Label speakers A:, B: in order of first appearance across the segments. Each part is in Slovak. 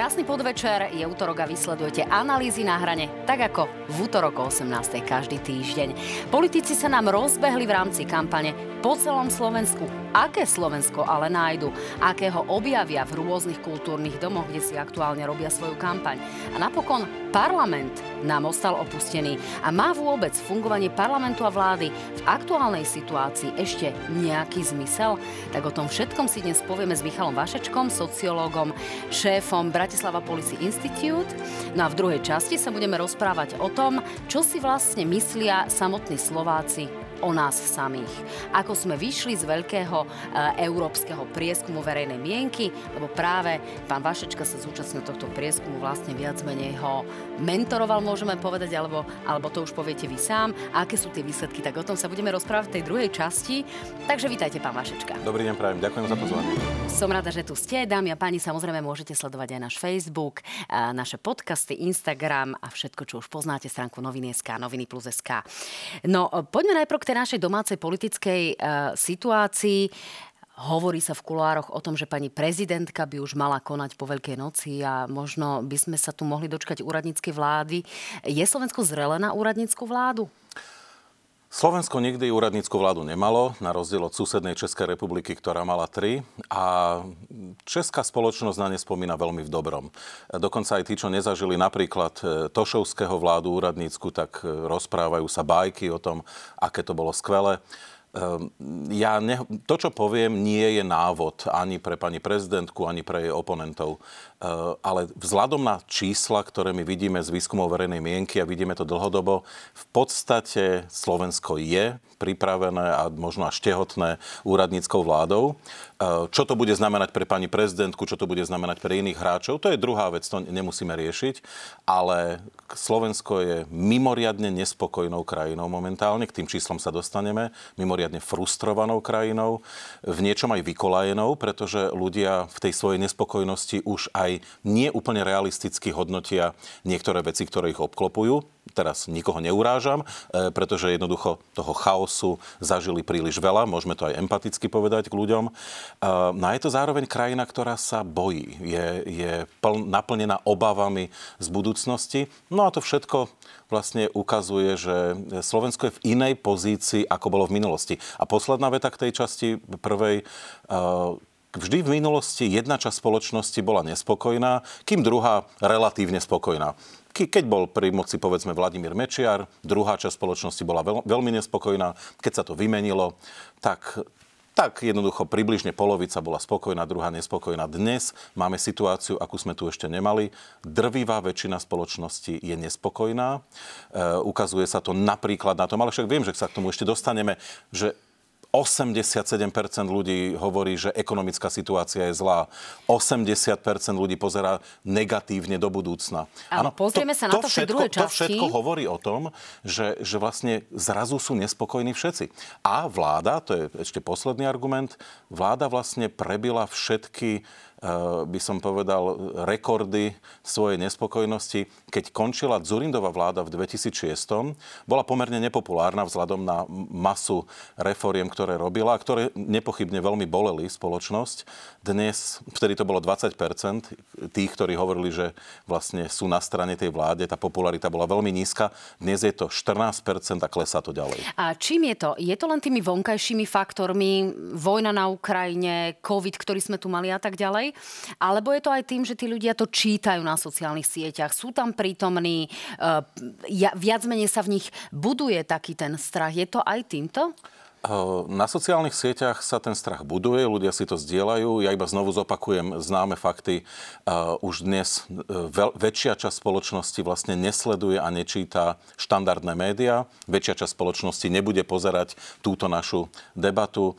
A: Krásny podvečer, je útorok a vysledujete analýzy na hrane, tak ako v útorok o 18. každý týždeň. Politici sa nám rozbehli v rámci kampane po celom Slovensku. Aké Slovensko ale nájdu? Akého objavia v rôznych kultúrnych domoch, kde si aktuálne robia svoju kampaň? A napokon parlament nám ostal opustený. A má vôbec fungovanie parlamentu a vlády v aktuálnej situácii ešte nejaký zmysel? Tak o tom všetkom si dnes povieme s Michalom Vašečkom, sociológom, šéfom Bratislava Policy Institute. No a v druhej časti sa budeme rozprávať o tom, čo si vlastne myslia samotní Slováci o nás samých. Ako sme vyšli z veľkého e, európskeho prieskumu verejnej mienky, lebo práve pán Vašečka sa zúčastnil tohto prieskumu, vlastne viac menej ho mentoroval, môžeme povedať, alebo, alebo to už poviete vy sám. A aké sú tie výsledky, tak o tom sa budeme rozprávať v tej druhej časti. Takže vítajte, pán Vašečka.
B: Dobrý deň, prajem. Ďakujem za pozvanie.
A: Som rada, že tu ste, dámy a páni. Samozrejme, môžete sledovať aj náš Facebook, e, naše podcasty, Instagram a všetko, čo už poznáte, stránku noviny.sk, noviny plus SK. No, poďme najprv k tej našej domácej politickej uh, situácii Hovorí sa v kuloároch o tom, že pani prezidentka by už mala konať po Veľkej noci a možno by sme sa tu mohli dočkať úradníckej vlády. Je Slovensko zrelé na úradnícku vládu?
B: Slovensko nikdy úradnícku vládu nemalo, na rozdiel od susednej Českej republiky, ktorá mala tri. A česká spoločnosť na ne spomína veľmi v dobrom. Dokonca aj tí, čo nezažili napríklad e, Tošovského vládu úradnícku, tak e, rozprávajú sa bajky o tom, aké to bolo skvelé. Ehm, ja ne, to, čo poviem, nie je návod ani pre pani prezidentku, ani pre jej oponentov. Ehm, ale vzhľadom na čísla, ktoré my vidíme z výskumov verejnej mienky a vidíme to dlhodobo, v podstate Slovensko je pripravené a možno až tehotné úradníckou vládou. Ehm, čo to bude znamenať pre pani prezidentku, čo to bude znamenať pre iných hráčov, to je druhá vec, to nemusíme riešiť. Ale Slovensko je mimoriadne nespokojnou krajinou momentálne, k tým číslom sa dostaneme. Mimoriadne frustrovanou krajinou, v niečom aj vykolajenou, pretože ľudia v tej svojej nespokojnosti už aj nie úplne realisticky hodnotia niektoré veci, ktoré ich obklopujú teraz nikoho neurážam, e, pretože jednoducho toho chaosu zažili príliš veľa, môžeme to aj empaticky povedať k ľuďom. E, no a je to zároveň krajina, ktorá sa bojí, je, je pln, naplnená obavami z budúcnosti. No a to všetko vlastne ukazuje, že Slovensko je v inej pozícii, ako bolo v minulosti. A posledná veta k tej časti prvej. Vždy v minulosti jedna časť spoločnosti bola nespokojná, kým druhá relatívne spokojná keď bol pri moci povedzme Vladimír Mečiar, druhá časť spoločnosti bola veľ, veľmi nespokojná. Keď sa to vymenilo, tak tak jednoducho približne polovica bola spokojná, druhá nespokojná. Dnes máme situáciu, akú sme tu ešte nemali. Drvivá väčšina spoločnosti je nespokojná. E, ukazuje sa to napríklad na tom, ale však viem, že sa k tomu ešte dostaneme, že 87% ľudí hovorí, že ekonomická situácia je zlá. 80% ľudí pozerá negatívne do budúcna.
A: Áno, pozrieme to, sa na to, to všetko, druhej časti.
B: To všetko hovorí o tom, že, že vlastne zrazu sú nespokojní všetci. A vláda, to je ešte posledný argument, vláda vlastne prebila všetky by som povedal, rekordy svojej nespokojnosti. Keď končila Zurindová vláda v 2006, bola pomerne nepopulárna vzhľadom na masu reforiem, ktoré robila a ktoré nepochybne veľmi boleli spoločnosť. Dnes, vtedy to bolo 20% tých, ktorí hovorili, že vlastne sú na strane tej vláde, tá popularita bola veľmi nízka. Dnes je to 14% a klesá to ďalej.
A: A čím je to? Je to len tými vonkajšími faktormi, vojna na Ukrajine, COVID, ktorý sme tu mali a tak ďalej? Alebo je to aj tým, že tí ľudia to čítajú na sociálnych sieťach, sú tam prítomní, uh, viac menej sa v nich buduje taký ten strach. Je to aj týmto?
B: Na sociálnych sieťach sa ten strach buduje, ľudia si to zdieľajú. Ja iba znovu zopakujem známe fakty. Už dnes e, väčšia časť spoločnosti vlastne nesleduje a nečíta štandardné médiá. Väčšia časť spoločnosti nebude pozerať túto našu debatu.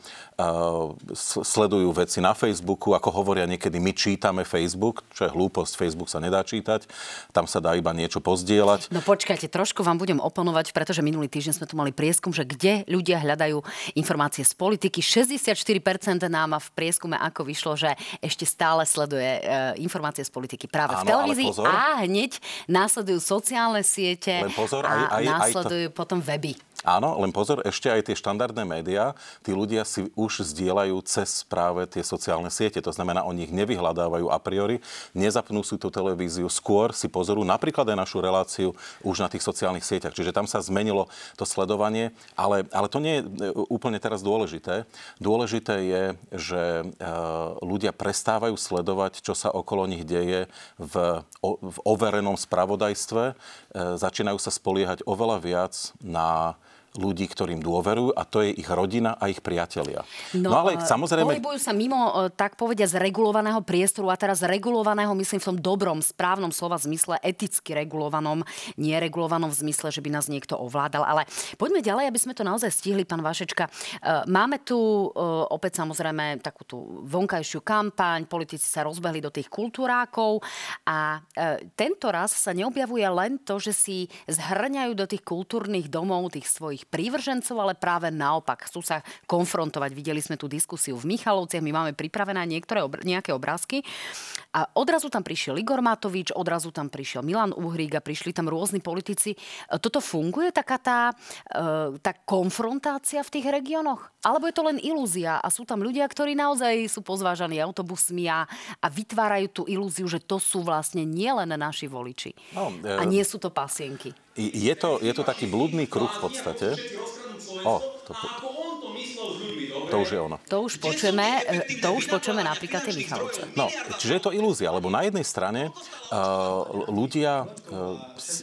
B: Sledujú veci na Facebooku, ako hovoria niekedy, my čítame Facebook, čo je hlúposť, Facebook sa nedá čítať. Tam sa dá iba niečo pozdieľať.
A: No počkajte, trošku vám budem oponovať, pretože minulý týždeň sme tu mali prieskum, že kde ľudia hľadajú informácie z politiky. 64% nám v prieskume ako vyšlo, že ešte stále sleduje e, informácie z politiky práve Áno, v televízii a hneď následujú sociálne siete
B: pozor,
A: a aj, aj, následujú aj to... potom weby.
B: Áno, len pozor, ešte aj tie štandardné médiá, tí ľudia si už zdieľajú cez práve tie sociálne siete. To znamená, oni ich nevyhľadávajú a priori, nezapnú si tú televíziu, skôr si pozorujú napríklad aj našu reláciu už na tých sociálnych sieťach. Čiže tam sa zmenilo to sledovanie, ale, ale to nie je e, úplne teraz dôležité. Dôležité je, že e, ľudia prestávajú sledovať, čo sa okolo nich deje v, v overenom spravodajstve. E, začínajú sa spoliehať oveľa viac na ľudí, ktorým dôverujú a to je ich rodina a ich priatelia.
A: No, no ale samozrejme... Pohybujú sa mimo, e, tak povedia, z regulovaného priestoru a teraz regulovaného, myslím v tom dobrom, správnom slova zmysle, eticky regulovanom, nie regulovanom v zmysle, že by nás niekto ovládal. Ale poďme ďalej, aby sme to naozaj stihli, pán Vašečka. E, máme tu e, opäť samozrejme takú tú vonkajšiu kampaň, politici sa rozbehli do tých kultúrákov a tento raz sa neobjavuje len to, že si zhrňajú do tých kultúrnych domov tých svojich svojich prívržencov, ale práve naopak chcú sa konfrontovať. Videli sme tú diskusiu v Michalovciach, my máme pripravené niektoré obr- nejaké obrázky. A odrazu tam prišiel Igor Matovič, odrazu tam prišiel Milan Uhrík a prišli tam rôzni politici. Toto funguje, taká tá, e, tá konfrontácia v tých regiónoch? Alebo je to len ilúzia a sú tam ľudia, ktorí naozaj sú pozvážaní autobusmi a, a vytvárajú tú ilúziu, že to sú vlastne nielen naši voliči. No, e... A nie sú to pasienky.
B: Je to, je to taký blúdny kruh v podstate. O, to, to už je ono.
A: To už počujeme, e, to už počujeme napríklad tie Michalovce.
B: No, čiže je to ilúzia, lebo na jednej strane uh, ľudia uh,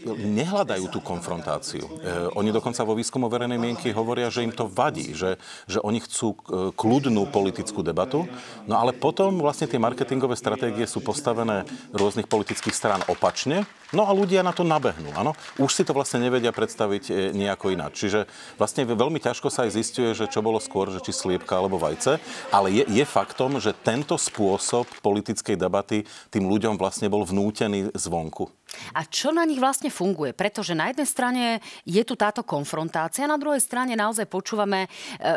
B: nehľadajú tú konfrontáciu. Uh, oni dokonca vo výskumu verejnej mienky hovoria, že im to vadí, že, že oni chcú kľudnú politickú debatu, no ale potom vlastne tie marketingové stratégie sú postavené rôznych politických strán opačne, no a ľudia na to nabehnú, áno. Už si to vlastne nevedia predstaviť nejako ináč. Čiže vlastne veľmi ťažko sa aj zistuje, že čo bolo skôr, že či sliepka alebo vajce, ale je, je faktom, že tento spôsob politickej debaty tým ľuďom vlastne bol vnútený zvonku.
A: A čo na nich vlastne funguje? Pretože na jednej strane je tu táto konfrontácia, na druhej strane naozaj počúvame, e,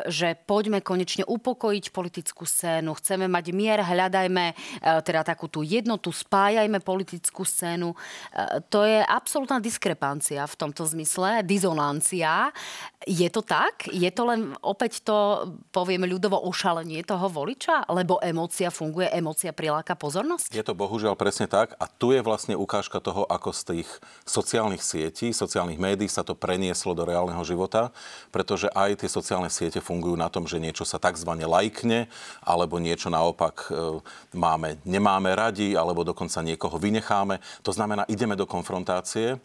A: že poďme konečne upokojiť politickú scénu, chceme mať mier, hľadajme e, teda takú tú jednotu, spájajme politickú scénu. E, to je absolútna diskrepancia v tomto zmysle, dizonancia. Je to tak? Je to len opäť to, povieme ľudovo, ošalenie toho voliča? Lebo emócia funguje, emócia priláka pozornosť?
B: Je to bohužiaľ presne tak a tu je vlastne ukážka toho, ako z tých sociálnych sietí, sociálnych médií sa to prenieslo do reálneho života, pretože aj tie sociálne siete fungujú na tom, že niečo sa tzv. lajkne, alebo niečo naopak e, máme, nemáme radi, alebo dokonca niekoho vynecháme. To znamená, ideme do konfrontácie e,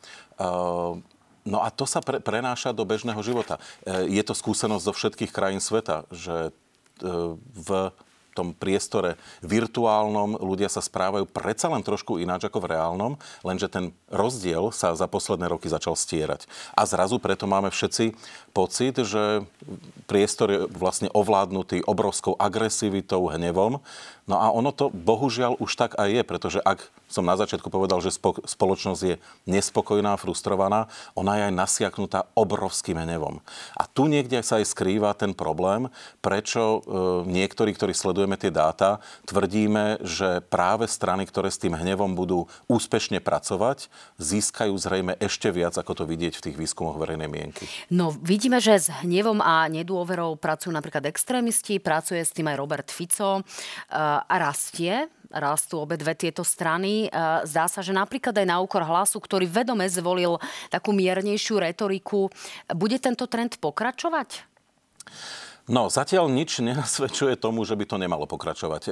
B: No a to sa pre, prenáša do bežného života. E, je to skúsenosť zo všetkých krajín sveta, že v tom priestore virtuálnom ľudia sa správajú predsa len trošku ináč ako v reálnom, lenže ten rozdiel sa za posledné roky začal stierať. A zrazu preto máme všetci pocit, že priestor je vlastne ovládnutý obrovskou agresivitou, hnevom. No a ono to bohužiaľ už tak aj je, pretože ak som na začiatku povedal, že spoločnosť je nespokojná, frustrovaná, ona je aj nasiaknutá obrovským hnevom. A tu niekde sa aj skrýva ten problém, prečo e, niektorí, ktorí sledujeme tie dáta, tvrdíme, že práve strany, ktoré s tým hnevom budú úspešne pracovať, získajú zrejme ešte viac, ako to vidieť v tých výskumoch verejnej mienky.
A: No, vidíme, že s hnevom a nedôverou pracujú napríklad extrémisti, pracuje s tým aj Robert Fico e, a rastie rastú obe dve tieto strany. E, zdá sa, že napríklad aj na úkor hlasu, ktorý vedome zvolil takú miernejšiu retoriku, bude tento trend pokračovať?
B: No, zatiaľ nič nenasvedčuje tomu, že by to nemalo pokračovať. E,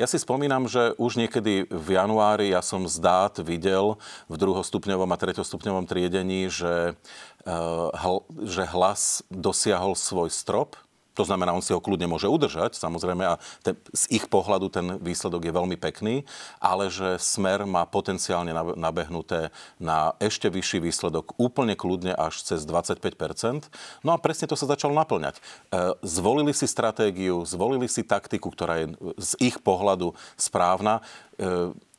B: ja si spomínam, že už niekedy v januári ja som z dát videl v druhostupňovom a treťostupňovom triedení, že, e, že hlas dosiahol svoj strop to znamená, on si ho kľudne môže udržať, samozrejme, a ten, z ich pohľadu ten výsledok je veľmi pekný, ale že smer má potenciálne nabehnuté na ešte vyšší výsledok, úplne kľudne až cez 25% No a presne to sa začalo naplňať. E, zvolili si stratégiu, zvolili si taktiku, ktorá je z ich pohľadu správna.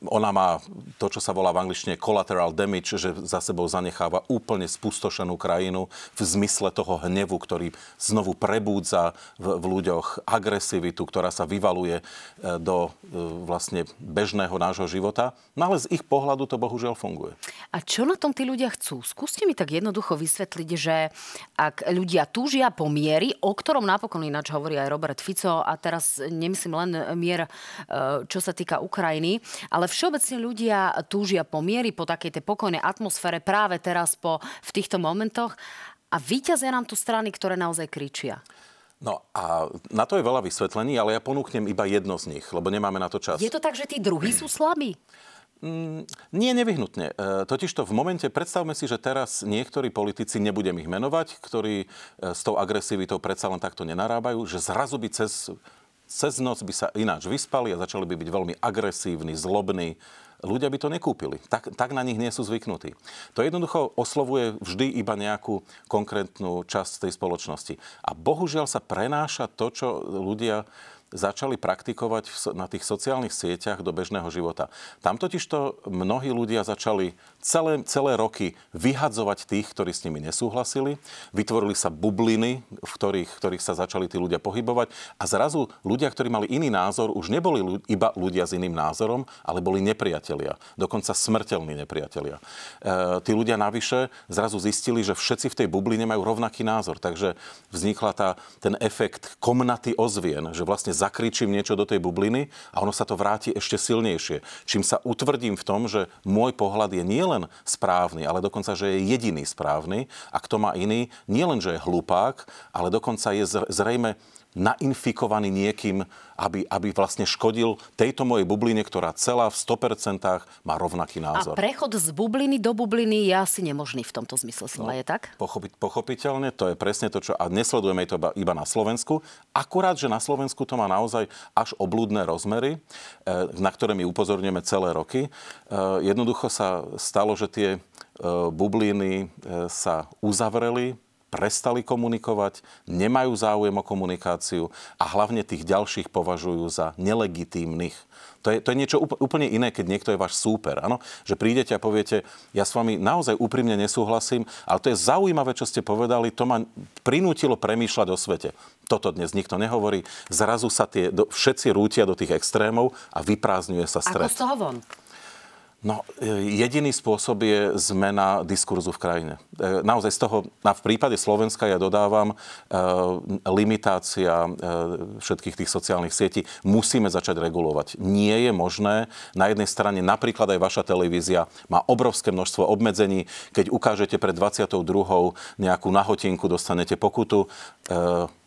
B: E, ona má to, čo sa volá v angličtine collateral damage, že za sebou zanecháva úplne spustošenú krajinu v zmysle toho hnevu, ktorý znovu prebúdza v, v ľuďoch agresivitu, ktorá sa vyvaluje e, do e, vlastne bežného nášho života. No ale z ich pohľadu to bohužiaľ funguje.
A: A čo na tom tí ľudia chcú? Skúste mi tak jednoducho vysvetliť, že ak ľudia túžia po miery, o ktorom napokon ináč hovorí aj Robert Fico, a teraz nemyslím len mier, čo sa týka Ukrajiny, ale všeobecne ľudia túžia po miery, po takej tej pokojnej atmosfére práve teraz po, v týchto momentoch a vyťazia nám tu strany, ktoré naozaj kričia.
B: No a na to je veľa vysvetlení, ale ja ponúknem iba jedno z nich, lebo nemáme na to čas.
A: Je to tak, že tí druhí sú slabí?
B: Mm, nie nevyhnutne. E, totižto v momente, predstavme si, že teraz niektorí politici, nebudem ich menovať, ktorí e, s tou agresivitou predsa len takto nenarábajú, že zrazu by cez cez noc by sa ináč vyspali a začali by byť veľmi agresívni, zlobní. Ľudia by to nekúpili. Tak, tak na nich nie sú zvyknutí. To jednoducho oslovuje vždy iba nejakú konkrétnu časť tej spoločnosti. A bohužiaľ sa prenáša to, čo ľudia začali praktikovať na tých sociálnych sieťach do bežného života. Tam totižto mnohí ľudia začali celé, celé roky vyhadzovať tých, ktorí s nimi nesúhlasili. Vytvorili sa bubliny, v ktorých, ktorých sa začali tí ľudia pohybovať. A zrazu ľudia, ktorí mali iný názor, už neboli iba ľudia s iným názorom, ale boli nepriatelia. Dokonca smrteľní nepriatelia. E, tí ľudia navyše zrazu zistili, že všetci v tej bubline majú rovnaký názor. Takže vznikla tá, ten efekt komnaty ozvien, že vlastne zakričím niečo do tej bubliny a ono sa to vráti ešte silnejšie. Čím sa utvrdím v tom, že môj pohľad je nielen správny, ale dokonca, že je jediný správny. A kto má iný, nielen, že je hlupák, ale dokonca je zrejme nainfikovaný niekým, aby, aby vlastne škodil tejto mojej bubline, ktorá celá v 100% má rovnaký názor.
A: A prechod z bubliny do bubliny je asi nemožný v tomto zmysle slova, no, je tak?
B: Pochopi, pochopiteľne, to je presne to, čo... A nesledujeme to iba na Slovensku. Akurát, že na Slovensku to má naozaj až oblúdne rozmery, eh, na ktoré my upozorňujeme celé roky. Eh, jednoducho sa stalo, že tie eh, bubliny sa uzavreli, prestali komunikovať, nemajú záujem o komunikáciu a hlavne tých ďalších považujú za nelegitímnych. To je, to je niečo úplne iné, keď niekto je váš súper. Ano? Že prídete a poviete, ja s vami naozaj úprimne nesúhlasím, ale to je zaujímavé, čo ste povedali, to ma prinútilo premýšľať o svete. Toto dnes nikto nehovorí. Zrazu sa tie, všetci rútia do tých extrémov a vyprázdňuje sa stred.
A: Ako z toho von?
B: No, e, jediný spôsob je zmena diskurzu v krajine. E, naozaj z toho, na, v prípade Slovenska ja dodávam, e, limitácia všetkých tých sociálnych sietí musíme začať regulovať. Nie je možné, na jednej strane napríklad aj vaša televízia má obrovské množstvo obmedzení, keď ukážete pred 22. nejakú nahotinku, dostanete pokutu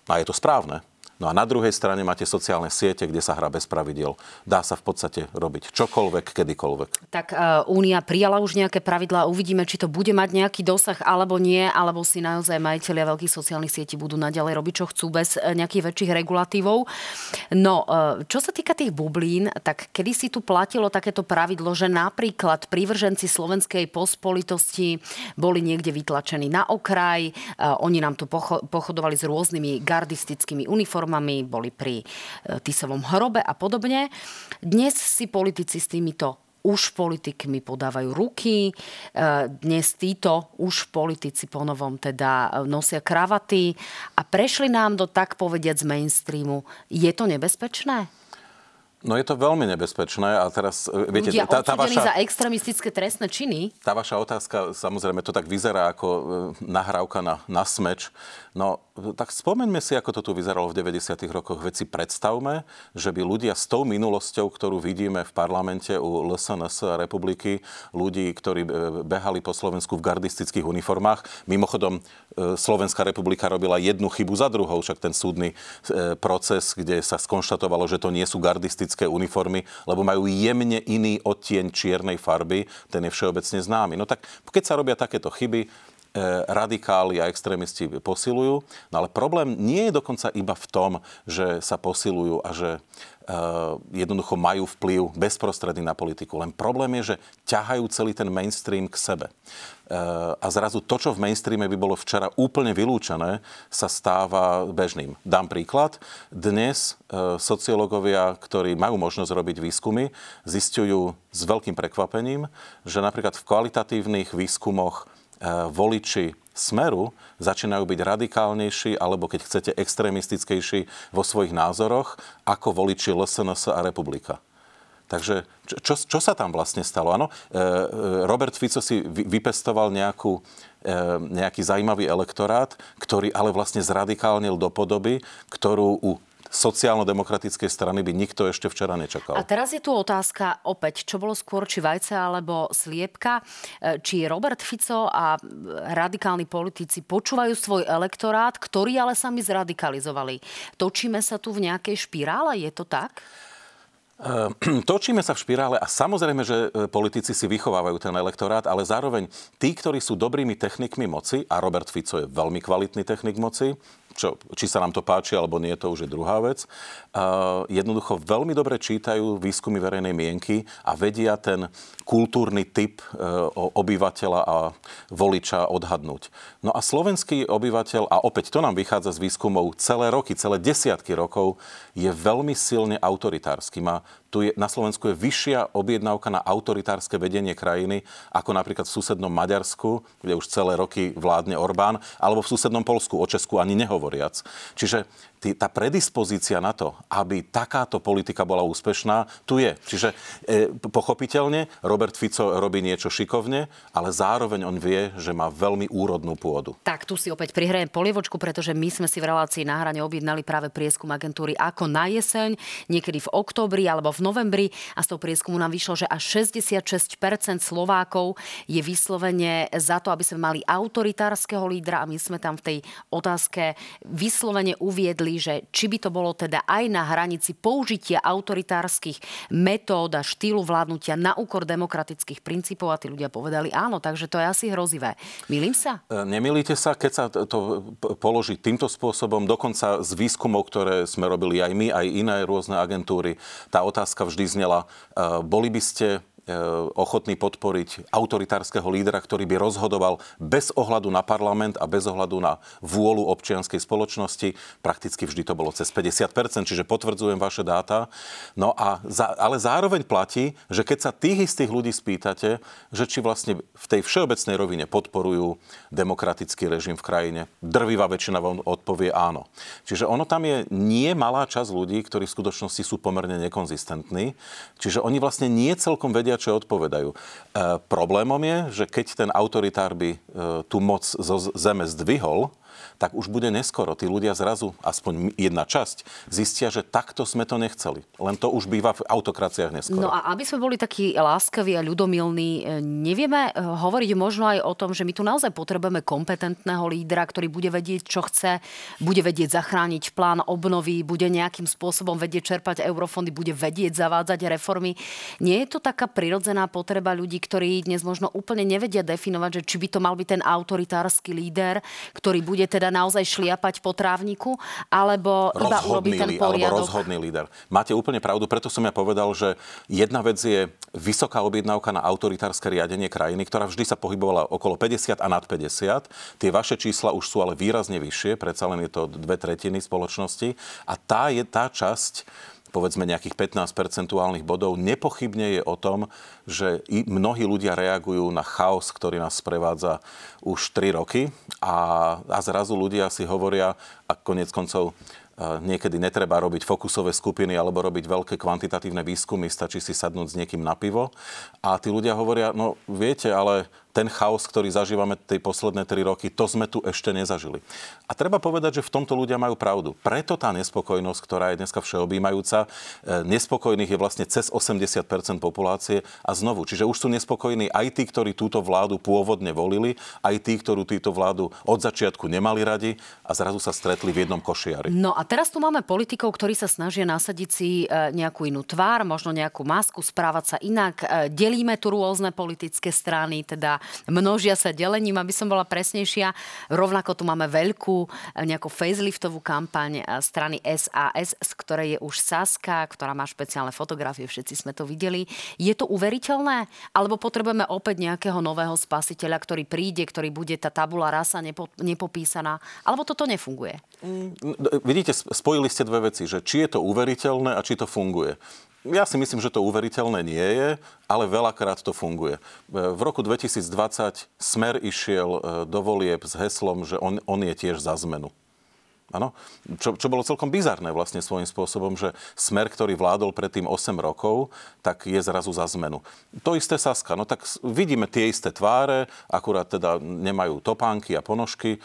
B: a je to správne. No a na druhej strane máte sociálne siete, kde sa hrá bez pravidiel. Dá sa v podstate robiť čokoľvek, kedykoľvek.
A: Tak uh, Únia prijala už nejaké pravidlá, uvidíme, či to bude mať nejaký dosah alebo nie, alebo si naozaj majiteľia veľkých sociálnych sietí budú naďalej robiť, čo chcú bez e, nejakých väčších regulatívov. No, uh, čo sa týka tých bublín, tak kedy si tu platilo takéto pravidlo, že napríklad prívrženci slovenskej pospolitosti boli niekde vytlačení na okraj, oni nám tu pochodovali s rôznymi gardistickými uniformami, reformami, boli pri e, Tisovom hrobe a podobne. Dnes si politici s týmito už politikmi podávajú ruky. E, dnes títo už politici ponovom teda e, nosia kravaty a prešli nám do tak povediať z mainstreamu. Je to nebezpečné?
B: No je to veľmi nebezpečné a teraz,
A: viete, Ľudia tá, tá vaša... za extremistické trestné činy?
B: Tá vaša otázka, samozrejme, to tak vyzerá ako nahrávka na, na smeč. No, tak spomeňme si, ako to tu vyzeralo v 90. rokoch. Veď si predstavme, že by ľudia s tou minulosťou, ktorú vidíme v parlamente u LSNS republiky, ľudí, ktorí e, behali po Slovensku v gardistických uniformách, mimochodom Slovenská republika robila jednu chybu za druhou, však ten súdny proces, kde sa skonštatovalo, že to nie sú gardistické uniformy, lebo majú jemne iný odtieň čiernej farby, ten je všeobecne známy. No tak keď sa robia takéto chyby, e, radikáli a extrémisti posilujú. No ale problém nie je dokonca iba v tom, že sa posilujú a že jednoducho majú vplyv bezprostredný na politiku. Len problém je, že ťahajú celý ten mainstream k sebe. A zrazu to, čo v mainstreame by bolo včera úplne vylúčené, sa stáva bežným. Dám príklad. Dnes sociológovia, ktorí majú možnosť robiť výskumy, zistujú s veľkým prekvapením, že napríklad v kvalitatívnych výskumoch voliči Smeru začínajú byť radikálnejší alebo keď chcete extrémistickejší vo svojich názoroch ako voliči LSNS a Republika. Takže čo, čo sa tam vlastne stalo? Áno, e, e, Robert Fico si vypestoval nejakú, e, nejaký zaujímavý elektorát, ktorý ale vlastne zradikálnil do podoby, ktorú u sociálno-demokratickej strany by nikto ešte včera nečakal.
A: A teraz je tu otázka opäť, čo bolo skôr, či vajce alebo sliepka, e, či Robert Fico a radikálni politici počúvajú svoj elektorát, ktorý ale sami zradikalizovali. Točíme sa tu v nejakej špirále, je to tak?
B: Ehm, točíme sa v špirále a samozrejme, že e, politici si vychovávajú ten elektorát, ale zároveň tí, ktorí sú dobrými technikmi moci, a Robert Fico je veľmi kvalitný technik moci, čo, či sa nám to páči alebo nie, to už je druhá vec. Uh, jednoducho veľmi dobre čítajú výskumy verejnej mienky a vedia ten kultúrny typ uh, obyvateľa a voliča odhadnúť. No a slovenský obyvateľ, a opäť to nám vychádza z výskumov celé roky, celé desiatky rokov, je veľmi silne autoritársky. Má tu je, na Slovensku je vyššia objednávka na autoritárske vedenie krajiny, ako napríklad v susednom Maďarsku, kde už celé roky vládne Orbán, alebo v susednom Polsku, o Česku ani nehovoriac. Čiže tý, tá predispozícia na to, aby takáto politika bola úspešná, tu je. Čiže e, pochopiteľne Robert Fico robí niečo šikovne, ale zároveň on vie, že má veľmi úrodnú pôdu.
A: Tak tu si opäť prihrajem polievočku, pretože my sme si v relácii na hrane objednali práve prieskum agentúry ako na jeseň, niekedy v októbri alebo v novembri a z toho prieskumu nám vyšlo, že až 66% Slovákov je vyslovene za to, aby sme mali autoritárskeho lídra a my sme tam v tej otázke vyslovene uviedli hovorili, že či by to bolo teda aj na hranici použitia autoritárskych metód a štýlu vládnutia na úkor demokratických princípov a tí ľudia povedali áno, takže to je asi hrozivé. Milím sa?
B: E, nemilíte sa, keď sa to položí týmto spôsobom, dokonca z výskumov, ktoré sme robili aj my, aj iné rôzne agentúry, tá otázka vždy znela, e, boli by ste E, ochotný podporiť autoritárskeho lídra, ktorý by rozhodoval bez ohľadu na parlament a bez ohľadu na vôľu občianskej spoločnosti. Prakticky vždy to bolo cez 50%, čiže potvrdzujem vaše dáta. No a za, ale zároveň platí, že keď sa tých istých ľudí spýtate, že či vlastne v tej všeobecnej rovine podporujú demokratický režim v krajine, drvivá väčšina vám odpovie áno. Čiže ono tam je nie malá časť ľudí, ktorí v skutočnosti sú pomerne nekonzistentní. Čiže oni vlastne nie celkom vedia, čo odpovedajú. E, problémom je, že keď ten autoritár by e, tú moc zo zeme zdvihol, tak už bude neskoro. Tí ľudia zrazu, aspoň jedna časť, zistia, že takto sme to nechceli. Len to už býva v autokraciách neskoro.
A: No a aby sme boli takí láskaví a ľudomilní, e, nevieme e, hovoriť možno aj o tom, že my tu naozaj potrebujeme kompetentného lídra, ktorý bude vedieť, čo chce, bude vedieť zachrániť plán obnovy, bude nejakým spôsobom vedieť čerpať eurofondy, bude vedieť zavádzať reformy. Nie je to taká prirodzená potreba ľudí, ktorí dnes možno úplne nevedia definovať, že či by to mal byť ten autoritársky líder, ktorý bude teda teda naozaj šliapať po trávniku, alebo rozhodný iba urobiť ten poriadok?
B: Alebo rozhodný líder. Máte úplne pravdu, preto som ja povedal, že jedna vec je vysoká objednávka na autoritárske riadenie krajiny, ktorá vždy sa pohybovala okolo 50 a nad 50. Tie vaše čísla už sú ale výrazne vyššie, predsa len je to dve tretiny spoločnosti. A tá je tá časť, povedzme nejakých 15 percentuálnych bodov, nepochybne je o tom, že mnohí ľudia reagujú na chaos, ktorý nás sprevádza už 3 roky a, a zrazu ľudia si hovoria, a konec koncov niekedy netreba robiť fokusové skupiny alebo robiť veľké kvantitatívne výskumy, stačí si sadnúť s niekým na pivo. A tí ľudia hovoria, no viete, ale ten chaos, ktorý zažívame tej posledné tri roky, to sme tu ešte nezažili. A treba povedať, že v tomto ľudia majú pravdu. Preto tá nespokojnosť, ktorá je dneska všeobjímajúca, e, nespokojných je vlastne cez 80% populácie a znovu. Čiže už sú nespokojní aj tí, ktorí túto vládu pôvodne volili, aj tí, ktorí túto vládu od začiatku nemali radi a zrazu sa stretli v jednom košiari.
A: No a teraz tu máme politikov, ktorí sa snažia nasadiť si e, nejakú inú tvár, možno nejakú masku, správať sa inak. E, delíme tu rôzne politické strany, teda množia sa delením, aby som bola presnejšia. Rovnako tu máme veľkú nejakú faceliftovú kampaň strany SAS, z ktorej je už Saska, ktorá má špeciálne fotografie, všetci sme to videli. Je to uveriteľné? Alebo potrebujeme opäť nejakého nového spasiteľa, ktorý príde, ktorý bude tá tabula rasa nepo, nepopísaná? Alebo toto nefunguje? Mm,
B: vidíte, spojili ste dve veci, že či je to uveriteľné a či to funguje. Ja si myslím, že to uveriteľné nie je, ale veľakrát to funguje. V roku 2020 Smer išiel e, do volieb s heslom, že on, on je tiež za zmenu. Áno, čo, čo bolo celkom bizarné vlastne svojím spôsobom, že smer, ktorý vládol predtým 8 rokov, tak je zrazu za zmenu. To isté Saska, no tak vidíme tie isté tváre, akurát teda nemajú topánky a ponožky.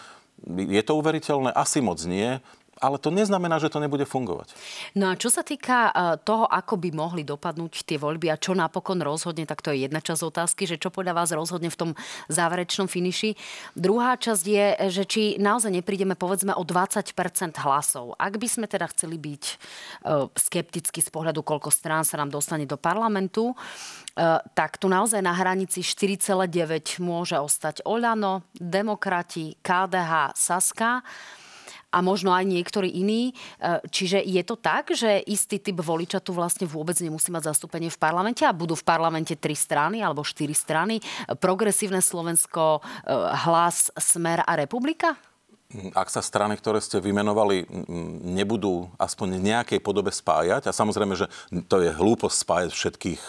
B: Je to uveriteľné? Asi moc nie ale to neznamená, že to nebude fungovať.
A: No a čo sa týka e, toho, ako by mohli dopadnúť tie voľby a čo napokon rozhodne, tak to je jedna časť otázky, že čo podľa vás rozhodne v tom záverečnom finiši. Druhá časť je, že či naozaj neprídeme povedzme o 20% hlasov. Ak by sme teda chceli byť e, skepticky z pohľadu, koľko strán sa nám dostane do parlamentu, e, tak tu naozaj na hranici 4,9 môže ostať Oľano, Demokrati, KDH, Saska a možno aj niektorí iní. E, čiže je to tak, že istý typ voliča tu vlastne vôbec nemusí mať zastúpenie v parlamente a budú v parlamente tri strany alebo štyri strany. Progresívne Slovensko, e, Hlas, Smer a Republika?
B: ak sa strany, ktoré ste vymenovali, nebudú aspoň v nejakej podobe spájať, a samozrejme, že to je hlúposť spájať všetkých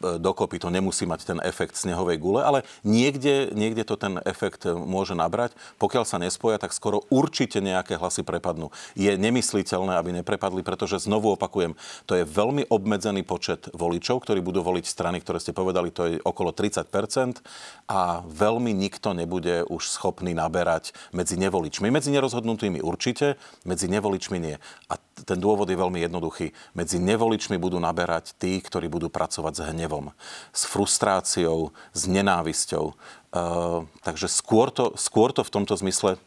B: dokopy to nemusí mať ten efekt snehovej gule, ale niekde, niekde to ten efekt môže nabrať. Pokiaľ sa nespoja, tak skoro určite nejaké hlasy prepadnú. Je nemysliteľné, aby neprepadli, pretože znovu opakujem, to je veľmi obmedzený počet voličov, ktorí budú voliť strany, ktoré ste povedali, to je okolo 30% a veľmi nikto nebude už schopný naberať medzi nevoličmi. Medzi nerozhodnutými určite, medzi nevoličmi nie. A ten dôvod je veľmi jednoduchý. Medzi nevoličmi budú naberať tí, ktorí budú pracovať s hnevom hnevom, s frustráciou, s nenávisťou. Uh, takže skôr to, skôr to v tomto zmysle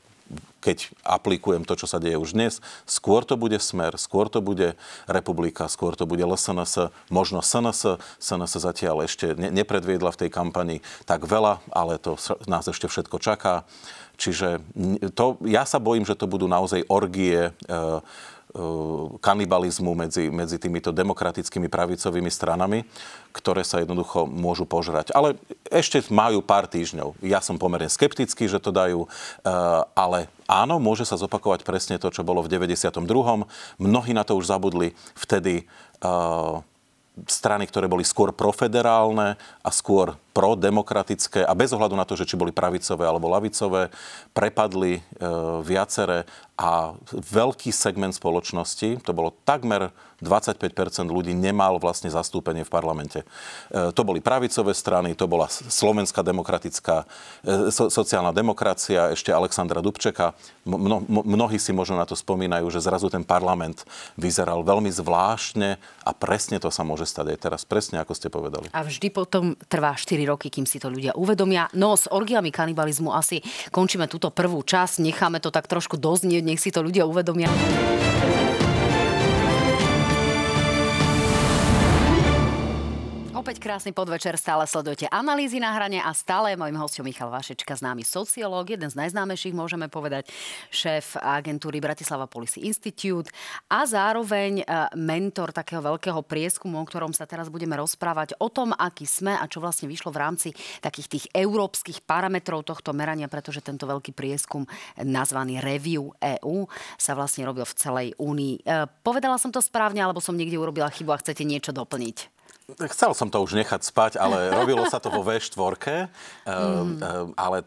B: keď aplikujem to, čo sa deje už dnes, skôr to bude Smer, skôr to bude Republika, skôr to bude LSNS, možno SNS. SNS zatiaľ ešte nepredviedla v tej kampani tak veľa, ale to nás ešte všetko čaká. Čiže to, ja sa bojím, že to budú naozaj orgie Eh, kanibalizmu medzi, medzi týmito demokratickými pravicovými stranami, ktoré sa jednoducho môžu požrať. Ale ešte majú pár týždňov. Ja som pomerne skeptický, že to dajú, eh, ale áno, môže sa zopakovať presne to, čo bolo v 92. Mnohí na to už zabudli. Vtedy eh, strany, ktoré boli skôr profederálne a skôr prodemokratické a bez ohľadu na to, že či boli pravicové alebo lavicové, prepadli e, viacere a veľký segment spoločnosti, to bolo takmer 25% ľudí, nemal vlastne zastúpenie v parlamente. E, to boli pravicové strany, to bola slovenská demokratická, e, so, sociálna demokracia, ešte Alexandra Dubčeka. Mno, mnohí si možno na to spomínajú, že zrazu ten parlament vyzeral veľmi zvláštne a presne to sa môže stať aj teraz, presne ako ste povedali.
A: A vždy potom trvá 4 roky, kým si to ľudia uvedomia. No s orgiami kanibalizmu asi končíme túto prvú časť, necháme to tak trošku doznieť, nech si to ľudia uvedomia. Opäť krásny podvečer, stále sledujete analýzy na hrane a stále je môjim hostom Michal Vašečka, známy sociológ, jeden z najznámejších, môžeme povedať, šéf agentúry Bratislava Policy Institute a zároveň e, mentor takého veľkého prieskumu, o ktorom sa teraz budeme rozprávať, o tom, aký sme a čo vlastne vyšlo v rámci takých tých európskych parametrov tohto merania, pretože tento veľký prieskum nazvaný Review EU sa vlastne robil v celej únii. E, povedala som to správne, alebo som niekde urobila chybu a chcete niečo doplniť?
B: Chcel som to už nechať spať, ale robilo sa to vo V4, mm. ale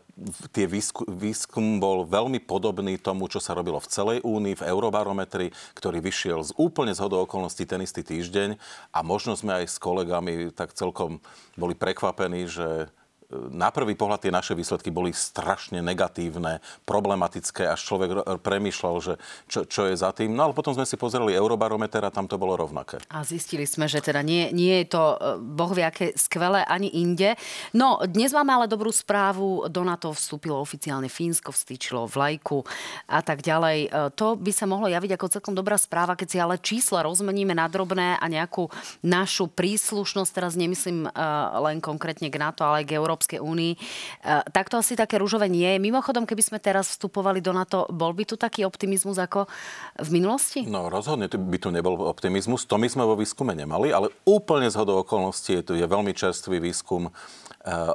B: tie výskum, výskum bol veľmi podobný tomu, čo sa robilo v celej Únii, v Eurobarometri, ktorý vyšiel z úplne z hodou okolností ten istý týždeň a možno sme aj s kolegami tak celkom boli prekvapení, že na prvý pohľad tie naše výsledky boli strašne negatívne, problematické, až človek premýšľal, že čo, čo je za tým. No ale potom sme si pozreli Eurobarometer a tam to bolo rovnaké.
A: A zistili sme, že teda nie, nie je to e, boh aké skvelé ani inde. No, dnes máme ale dobrú správu. Do NATO vstúpilo oficiálne Fínsko, vstýčilo vlajku a tak ďalej. E, to by sa mohlo javiť ako celkom dobrá správa, keď si ale čísla rozmeníme na drobné a nejakú našu príslušnosť, teraz nemyslím e, len konkrétne k NATO, ale aj k Európe Európskej únii. Takto asi také rúžové nie je. Mimochodom, keby sme teraz vstupovali do NATO, bol by tu taký optimizmus ako v minulosti?
B: No rozhodne by tu nebol optimizmus. To my sme vo výskume nemali, ale úplne z hodou okolností tu je veľmi čerstvý výskum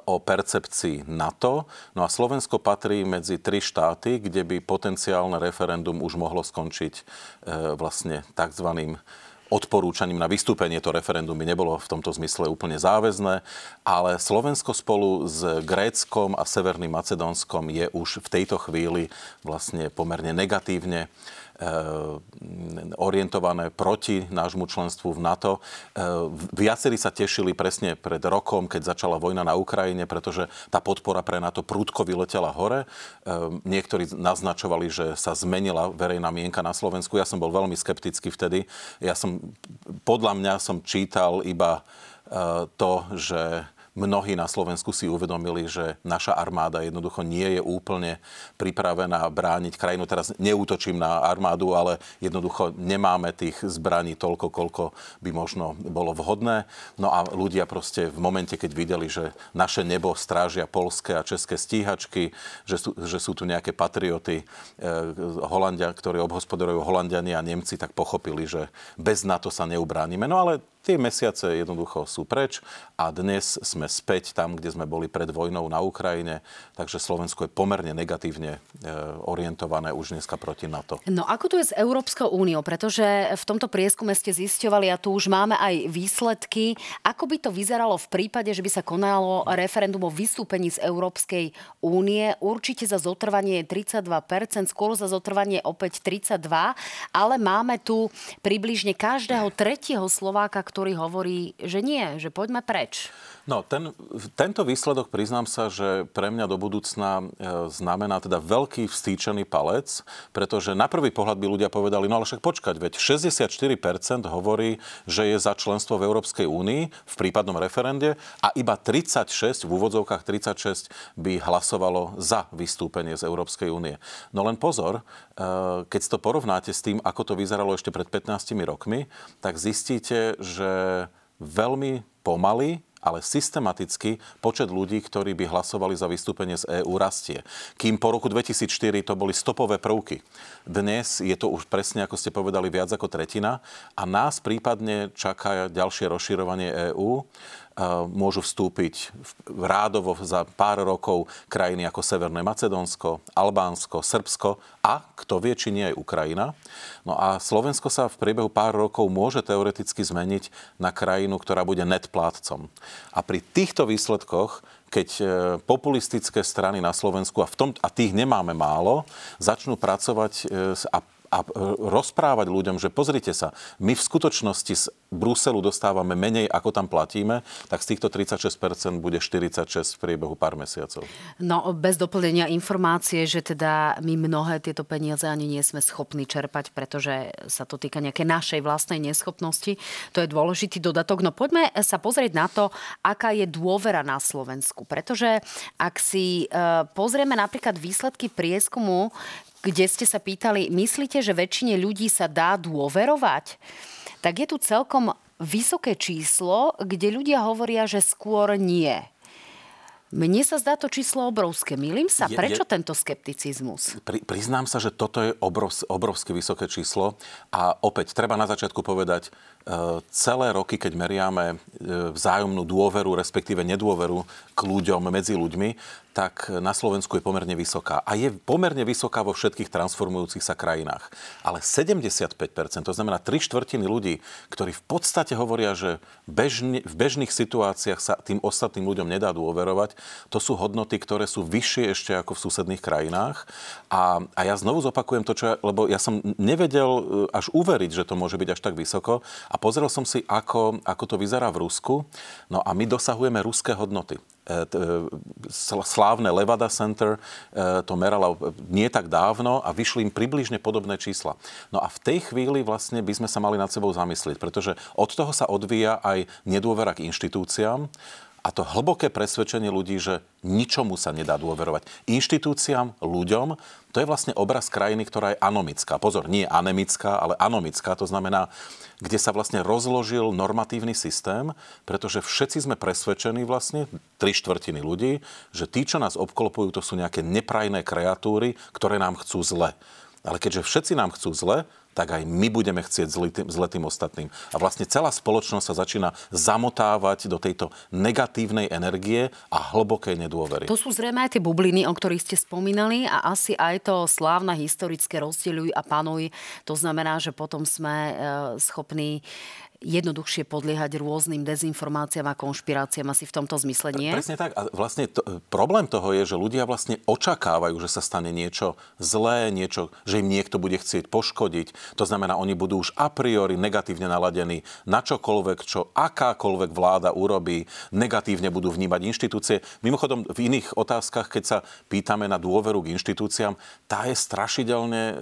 B: o percepcii NATO. No a Slovensko patrí medzi tri štáty, kde by potenciálne referendum už mohlo skončiť e, vlastne tzv odporúčaním na vystúpenie. To referendum by nebolo v tomto zmysle úplne záväzné, ale Slovensko spolu s Gréckom a Severným Macedónskom je už v tejto chvíli vlastne pomerne negatívne orientované proti nášmu členstvu v NATO. Eh, viacerí sa tešili presne pred rokom, keď začala vojna na Ukrajine, pretože tá podpora pre NATO prúdko vyletela hore. Eh, niektorí naznačovali, že sa zmenila verejná mienka na Slovensku. Ja som bol veľmi skeptický vtedy. Ja som, podľa mňa som čítal iba to, že mnohí na Slovensku si uvedomili, že naša armáda jednoducho nie je úplne pripravená brániť krajinu. Teraz neútočím na armádu, ale jednoducho nemáme tých zbraní toľko, koľko by možno bolo vhodné. No a ľudia proste v momente, keď videli, že naše nebo strážia polské a české stíhačky, že sú, že sú tu nejaké patrioty eh, Holandia, ktorí obhospodarujú Holandiania a Nemci, tak pochopili, že bez NATO sa neubránime. No ale Tie mesiace jednoducho sú preč a dnes sme späť tam, kde sme boli pred vojnou na Ukrajine, takže Slovensko je pomerne negatívne e, orientované už dneska proti NATO.
A: No ako tu je s Európskou úniou? Pretože v tomto prieskume ste zisťovali a tu už máme aj výsledky. Ako by to vyzeralo v prípade, že by sa konalo referendum o vystúpení z Európskej únie? Určite za zotrvanie je 32%, skôr za zotrvanie opäť 32%, ale máme tu približne každého tretieho Slováka, ktorý hovorí, že nie, že poďme preč.
B: No, ten, tento výsledok, priznám sa, že pre mňa do budúcna e, znamená teda veľký vstýčený palec, pretože na prvý pohľad by ľudia povedali, no ale však počkať, veď 64% hovorí, že je za členstvo v Európskej únii v prípadnom referende a iba 36, v úvodzovkách 36 by hlasovalo za vystúpenie z Európskej únie. No len pozor, e, keď to porovnáte s tým, ako to vyzeralo ešte pred 15 rokmi, tak zistíte, že veľmi pomaly ale systematicky počet ľudí, ktorí by hlasovali za vystúpenie z EÚ rastie. Kým po roku 2004 to boli stopové prvky. Dnes je to už presne, ako ste povedali, viac ako tretina a nás prípadne čaká ďalšie rozširovanie EÚ môžu vstúpiť rádovo za pár rokov krajiny ako Severné Macedónsko, Albánsko, Srbsko a kto vie, či nie aj Ukrajina. No a Slovensko sa v priebehu pár rokov môže teoreticky zmeniť na krajinu, ktorá bude net plátcom. A pri týchto výsledkoch keď e, populistické strany na Slovensku, a, v tom, a tých nemáme málo, začnú pracovať e, a a e, rozprávať ľuďom, že pozrite sa, my v skutočnosti z Bruselu dostávame menej, ako tam platíme, tak z týchto 36% bude 46 v priebehu pár mesiacov.
A: No, bez doplnenia informácie, že teda my mnohé tieto peniaze ani nie sme schopní čerpať, pretože sa to týka nejakej našej vlastnej neschopnosti. To je dôležitý dodatok. No poďme sa pozrieť na to, aká je dôvera na Slovensku. Pretože ak si e, pozrieme napríklad výsledky prieskumu, kde ste sa pýtali, myslíte, že väčšine ľudí sa dá dôverovať? Tak je tu celkom vysoké číslo, kde ľudia hovoria, že skôr nie. Mne sa zdá to číslo obrovské. Milím sa? Prečo je, tento skepticizmus?
B: Pri, priznám sa, že toto je obrov, obrovské vysoké číslo. A opäť, treba na začiatku povedať, e, celé roky, keď meriame e, vzájomnú dôveru, respektíve nedôveru k ľuďom, medzi ľuďmi, tak na Slovensku je pomerne vysoká. A je pomerne vysoká vo všetkých transformujúcich sa krajinách. Ale 75%, to znamená 3 štvrtiny ľudí, ktorí v podstate hovoria, že bežne, v bežných situáciách sa tým ostatným ľuďom nedá dôverovať, to sú hodnoty, ktoré sú vyššie ešte ako v susedných krajinách. A, a ja znovu zopakujem to, čo ja, lebo ja som nevedel e, až uveriť, že to môže byť až tak vysoko. A pozrel som si, ako, ako to vyzerá v Rusku. No a my dosahujeme ruské hodnoty. E, e, slávne Levada Center e, to meralo nie tak dávno a vyšli im približne podobné čísla. No a v tej chvíli vlastne by sme sa mali nad sebou zamyslieť, pretože od toho sa odvíja aj nedôvera k inštitúciám, a to hlboké presvedčenie ľudí, že ničomu sa nedá dôverovať. Inštitúciám, ľuďom, to je vlastne obraz krajiny, ktorá je anomická. Pozor, nie anemická, ale anomická. To znamená, kde sa vlastne rozložil normatívny systém, pretože všetci sme presvedčení vlastne, tri štvrtiny ľudí, že tí, čo nás obklopujú, to sú nejaké neprajné kreatúry, ktoré nám chcú zle. Ale keďže všetci nám chcú zle, tak aj my budeme chcieť zle tým, zle tým ostatným. A vlastne celá spoločnosť sa začína zamotávať do tejto negatívnej energie a hlbokej nedôvery.
A: To sú zrejme aj tie bubliny, o ktorých ste spomínali a asi aj to slávne historické rozdeľuj a panuj. To znamená, že potom sme e, schopní jednoduchšie podliehať rôznym dezinformáciám a konšpiráciám asi v tomto zmysle nie?
B: Presne tak. A vlastne to, problém toho je, že ľudia vlastne očakávajú, že sa stane niečo zlé, niečo, že im niekto bude chcieť poškodiť. To znamená, oni budú už a priori negatívne naladení na čokoľvek, čo akákoľvek vláda urobí, negatívne budú vnímať inštitúcie. Mimochodom, v iných otázkach, keď sa pýtame na dôveru k inštitúciám, tá je strašidelne e, e,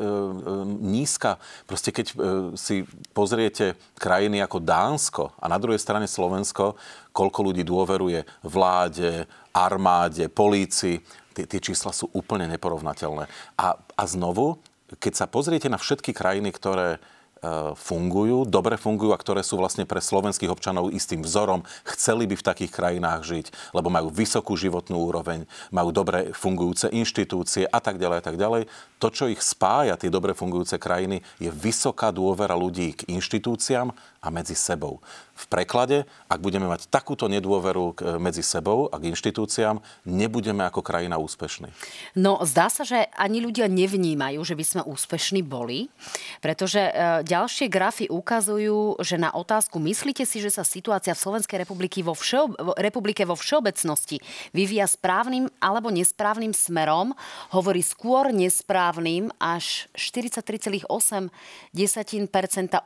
B: nízka. Proste keď e, si pozriete krajiny ako Dánsko a na druhej strane Slovensko, koľko ľudí dôveruje vláde, armáde, polícii, tie, čísla sú úplne neporovnateľné. A, a znovu, keď sa pozriete na všetky krajiny, ktoré E, fungujú, dobre fungujú a ktoré sú vlastne pre slovenských občanov istým vzorom, chceli by v takých krajinách žiť, lebo majú vysokú životnú úroveň, majú dobre fungujúce inštitúcie a tak ďalej a tak ďalej. To, čo ich spája, tie dobre fungujúce krajiny, je vysoká dôvera ľudí k inštitúciám a medzi sebou. V preklade, ak budeme mať takúto nedôveru k, medzi sebou a k inštitúciám, nebudeme ako krajina úspešní.
A: No, zdá sa, že ani ľudia nevnímajú, že by sme úspešní boli, pretože e, ďalšie grafy ukazujú, že na otázku myslíte si, že sa situácia v Slovenskej republiky vo všeob- republike vo všeobecnosti vyvíja správnym alebo nesprávnym smerom, hovorí skôr nesprávnym až 43,8%,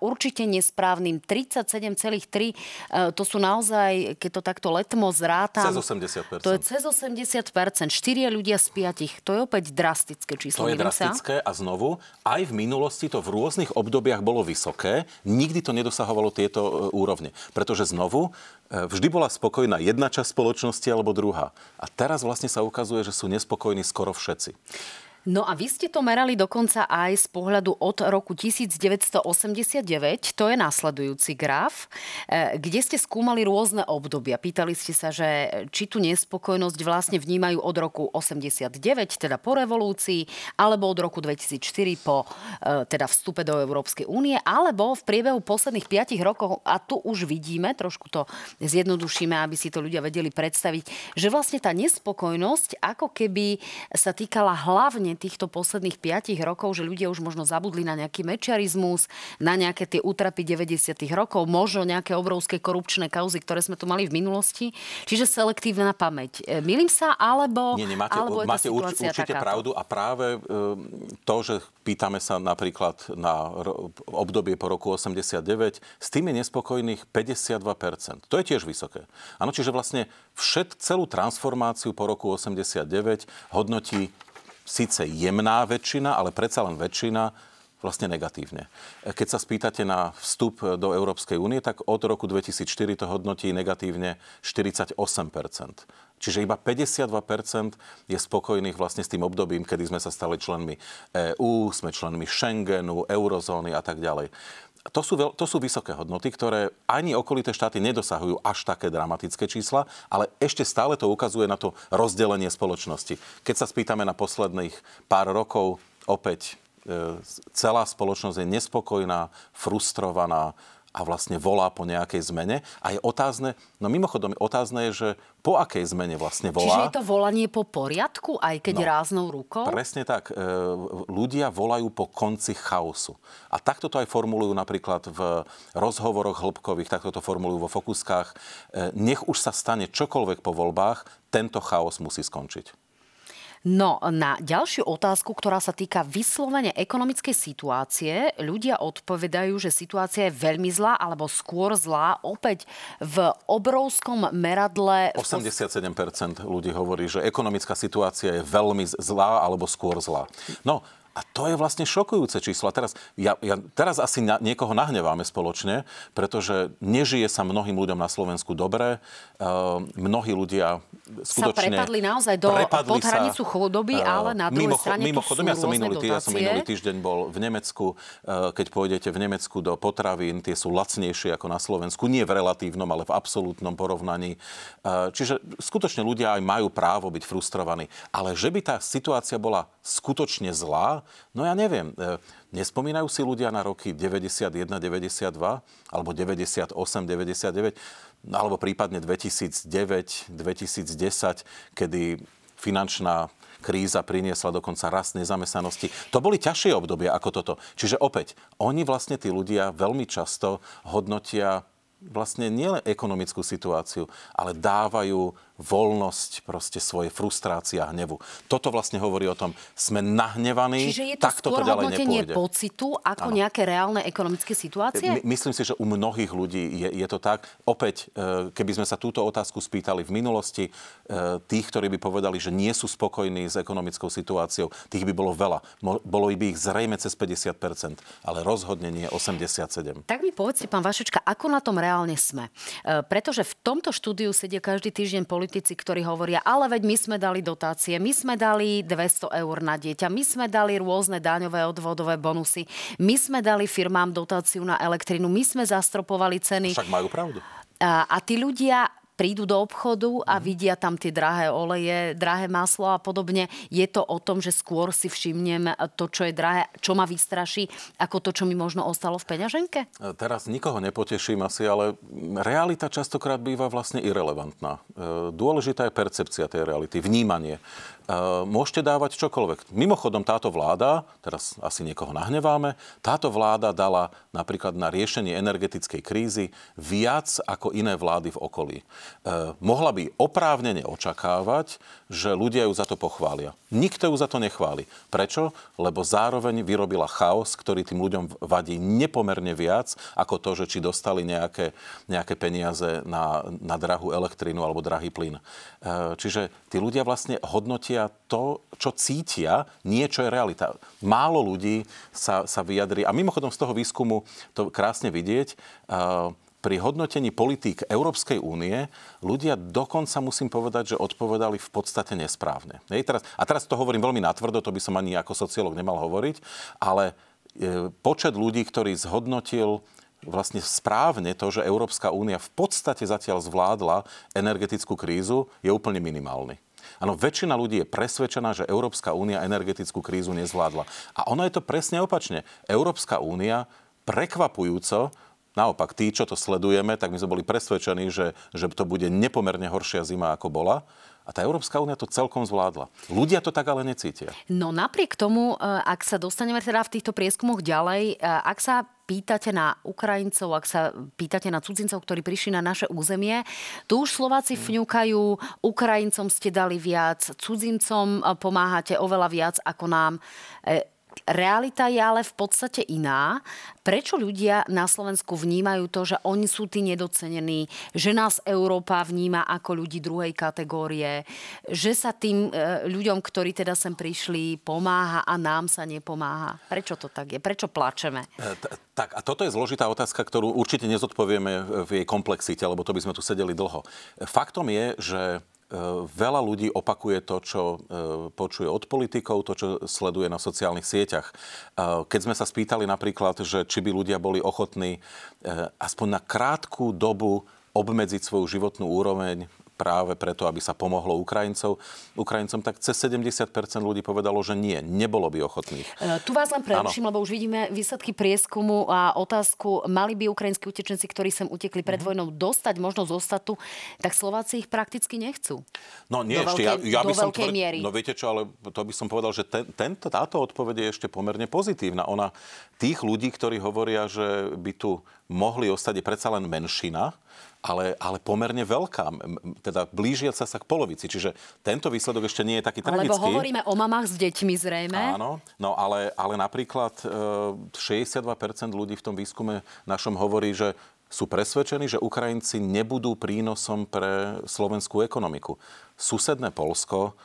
A: určite nesprávnym 37,3%, E, to sú naozaj, keď to takto letmo zrátam...
B: Cez 80%.
A: To je cez 80%. Štyria ľudia z piatich. To je opäť drastické číslo.
B: To je drastické a znovu, aj v minulosti to v rôznych obdobiach bolo vysoké. Nikdy to nedosahovalo tieto e, úrovne. Pretože znovu, e, vždy bola spokojná jedna časť spoločnosti alebo druhá. A teraz vlastne sa ukazuje, že sú nespokojní skoro všetci.
A: No a vy ste to merali dokonca aj z pohľadu od roku 1989, to je následujúci graf, e, kde ste skúmali rôzne obdobia. Pýtali ste sa, že či tu nespokojnosť vlastne vnímajú od roku 89, teda po revolúcii, alebo od roku 2004 po e, teda vstupe do Európskej únie, alebo v priebehu posledných 5 rokov, a tu už vidíme, trošku to zjednodušíme, aby si to ľudia vedeli predstaviť, že vlastne tá nespokojnosť ako keby sa týkala hlavne hlavne týchto posledných 5 rokov, že ľudia už možno zabudli na nejaký mečiarizmus, na nejaké tie útrapy 90 rokov, možno nejaké obrovské korupčné kauzy, ktoré sme tu mali v minulosti. Čiže selektívna pamäť. E, milím sa, alebo...
B: Nie, nemáte, alebo máte urč, určite takáto? pravdu a práve e, to, že pýtame sa napríklad na obdobie po roku 89, s tým je nespokojných 52%. To je tiež vysoké. Áno, čiže vlastne všet, celú transformáciu po roku 89 hodnotí síce jemná väčšina, ale predsa len väčšina vlastne negatívne. Keď sa spýtate na vstup do Európskej únie, tak od roku 2004 to hodnotí negatívne 48% Čiže iba 52% je spokojných vlastne s tým obdobím, kedy sme sa stali členmi EÚ, sme členmi Schengenu, eurozóny a tak ďalej to sú, veľ, to sú vysoké hodnoty, ktoré ani okolité štáty nedosahujú až také dramatické čísla, ale ešte stále to ukazuje na to rozdelenie spoločnosti. Keď sa spýtame na posledných pár rokov, opäť e, celá spoločnosť je nespokojná, frustrovaná, a vlastne volá po nejakej zmene. A je otázne, no mimochodom otázne je, že po akej zmene vlastne volá.
A: Čiže je to volanie po poriadku, aj keď no, ráznou rukou?
B: Presne tak. E, ľudia volajú po konci chaosu. A takto to aj formulujú napríklad v rozhovoroch hĺbkových, takto to formulujú vo fokuskách. E, nech už sa stane čokoľvek po voľbách, tento chaos musí skončiť.
A: No, na ďalšiu otázku, ktorá sa týka vyslovene ekonomickej situácie, ľudia odpovedajú, že situácia je veľmi zlá, alebo skôr zlá, opäť v obrovskom meradle...
B: 87% ľudí hovorí, že ekonomická situácia je veľmi zlá, alebo skôr zlá. No, A to je vlastne šokujúce číslo. A teraz, ja, ja, teraz asi na, niekoho nahneváme spoločne, pretože nežije sa mnohým ľuďom na Slovensku dobre. Uh, mnohí ľudia skutočne...
A: Sa prepadli naozaj do pod hranicu chudoby, uh, ale na druhej mimo, strane mimochodom,
B: ja som minulý, ja som minulý týždeň bol v Nemecku. Uh, keď pôjdete v Nemecku do potravín, tie sú lacnejšie ako na Slovensku. Nie v relatívnom, ale v absolútnom porovnaní. Uh, čiže skutočne ľudia aj majú právo byť frustrovaní. Ale že by tá situácia bola skutočne zlá, No ja neviem. E, nespomínajú si ľudia na roky 91, 92 alebo 98, 99 alebo prípadne 2009, 2010, kedy finančná kríza priniesla dokonca rast nezamestnanosti. To boli ťažšie obdobia ako toto. Čiže opäť, oni vlastne tí ľudia veľmi často hodnotia vlastne nielen ekonomickú situáciu, ale dávajú voľnosť proste svojej frustrácie a hnevu. Toto vlastne hovorí o tom, sme nahnevaní,
A: Čiže je to tak toto ďalej nepôjde. pocitu ako ano. nejaké reálne ekonomické situácie?
B: My, myslím si, že u mnohých ľudí je, je to tak. Opäť, e, keby sme sa túto otázku spýtali v minulosti, e, tých, ktorí by povedali, že nie sú spokojní s ekonomickou situáciou, tých by bolo veľa. Bolo by ich zrejme cez 50%, ale rozhodne nie 87%.
A: Tak mi povedzte, pán Vašečka, ako na tom reálne sme? E, pretože v tomto štúdiu sedia každý týždeň politici, ktorí hovoria, ale veď my sme dali dotácie, my sme dali 200 eur na dieťa, my sme dali rôzne daňové odvodové bonusy, my sme dali firmám dotáciu na elektrinu, my sme zastropovali ceny.
B: Však majú pravdu.
A: A, a tí ľudia prídu do obchodu a mhm. vidia tam tie drahé oleje, drahé maslo a podobne. Je to o tom, že skôr si všimnem to, čo je drahé, čo ma vystraší, ako to, čo mi možno ostalo v peňaženke?
B: E, teraz nikoho nepoteším asi, ale realita častokrát býva vlastne irrelevantná. E, dôležitá je percepcia tej reality, vnímanie. Eh, môžete dávať čokoľvek. Mimochodom, táto vláda, teraz asi niekoho nahneváme, táto vláda dala napríklad na riešenie energetickej krízy viac ako iné vlády v okolí. E, mohla by oprávnene očakávať, že ľudia ju za to pochvália. Nikto ju za to nechváli. Prečo? Lebo zároveň vyrobila chaos, ktorý tým ľuďom vadí nepomerne viac ako to, že či dostali nejaké, nejaké peniaze na, na drahú elektrínu alebo drahý plyn. E, čiže tí ľudia vlastne hodnotia to, čo cítia, nie čo je realita. Málo ľudí sa, sa vyjadrí. A mimochodom z toho výskumu to krásne vidieť. E, pri hodnotení politík Európskej únie ľudia dokonca, musím povedať, že odpovedali v podstate nesprávne. Hej, teraz, a teraz to hovorím veľmi natvrdo, to by som ani ako sociológ nemal hovoriť, ale e, počet ľudí, ktorý zhodnotil vlastne správne to, že Európska únia v podstate zatiaľ zvládla energetickú krízu, je úplne minimálny. Áno, väčšina ľudí je presvedčená, že Európska únia energetickú krízu nezvládla. A ono je to presne opačne. Európska únia prekvapujúco Naopak, tí, čo to sledujeme, tak my sme boli presvedčení, že, že to bude nepomerne horšia zima, ako bola. A tá Európska únia to celkom zvládla. Ľudia to tak ale necítia.
A: No napriek tomu, e, ak sa dostaneme teda v týchto prieskumoch ďalej, e, ak sa pýtate na Ukrajincov, ak sa pýtate na cudzincov, ktorí prišli na naše územie, tu už Slováci mm. fňukajú, Ukrajincom ste dali viac, cudzincom e, pomáhate oveľa viac ako nám. Realita je ale v podstate iná. Prečo ľudia na Slovensku vnímajú to, že oni sú tí nedocenení, že nás Európa vníma ako ľudí druhej kategórie, že sa tým e, ľuďom, ktorí teda sem prišli, pomáha a nám sa nepomáha? Prečo to tak je? Prečo plačeme? E,
B: tak a toto je zložitá otázka, ktorú určite nezodpovieme v jej komplexite, lebo to by sme tu sedeli dlho. Faktom je, že veľa ľudí opakuje to, čo e, počuje od politikov, to, čo sleduje na sociálnych sieťach. E, keď sme sa spýtali napríklad, že či by ľudia boli ochotní aspoň na krátku dobu obmedziť svoju životnú úroveň práve preto, aby sa pomohlo Ukrajincov, Ukrajincom, tak cez 70% ľudí povedalo, že nie, nebolo by ochotných.
A: E, tu vás len preruším, lebo už vidíme výsledky prieskumu a otázku, mali by ukrajinskí utečenci, ktorí sem utekli pred mm-hmm. vojnou, dostať možnosť zostatu, tak Slováci ich prakticky nechcú.
B: No nie,
A: do
B: ešte, veľkej, ja, ja by som
A: tvr... miery.
B: No viete čo, ale to by som povedal, že ten, tento, táto odpoveď je ešte pomerne pozitívna. Ona tých ľudí, ktorí hovoria, že by tu mohli ostať, je predsa len menšina, ale, ale pomerne veľká, teda blížiaca sa k polovici. Čiže tento výsledok ešte nie je taký tragický.
A: Lebo hovoríme o mamách s deťmi zrejme.
B: Áno, no ale, ale napríklad 62% e, ľudí v tom výskume našom hovorí, že sú presvedčení, že Ukrajinci nebudú prínosom pre slovenskú ekonomiku. Susedné Polsko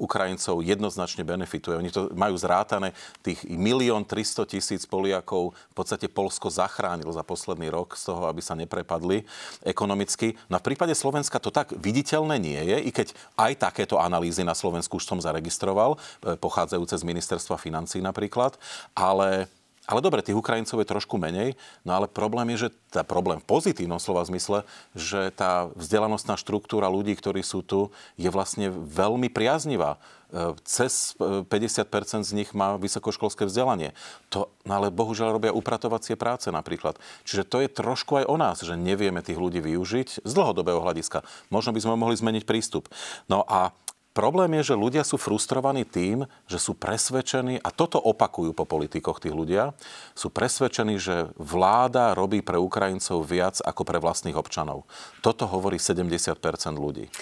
B: Ukrajincov jednoznačne benefituje. Oni to majú zrátané, tých milión 300 tisíc Poliakov v podstate Polsko zachránil za posledný rok z toho, aby sa neprepadli ekonomicky. No v prípade Slovenska to tak viditeľné nie je, i keď aj takéto analýzy na Slovensku už som zaregistroval, e, pochádzajúce z ministerstva financí napríklad, ale ale dobre, tých Ukrajincov je trošku menej, no ale problém je, že tá problém v pozitívnom slova zmysle, že tá vzdelanostná štruktúra ľudí, ktorí sú tu, je vlastne veľmi priaznivá. E, cez 50% z nich má vysokoškolské vzdelanie. To, no ale bohužiaľ robia upratovacie práce napríklad. Čiže to je trošku aj o nás, že nevieme tých ľudí využiť z dlhodobého hľadiska. Možno by sme mohli zmeniť prístup. No a Problém je, že ľudia sú frustrovaní tým, že sú presvedčení, a toto opakujú po politikoch tí ľudia, sú presvedčení, že vláda robí pre Ukrajincov viac ako pre vlastných občanov. Toto hovorí 70% ľudí.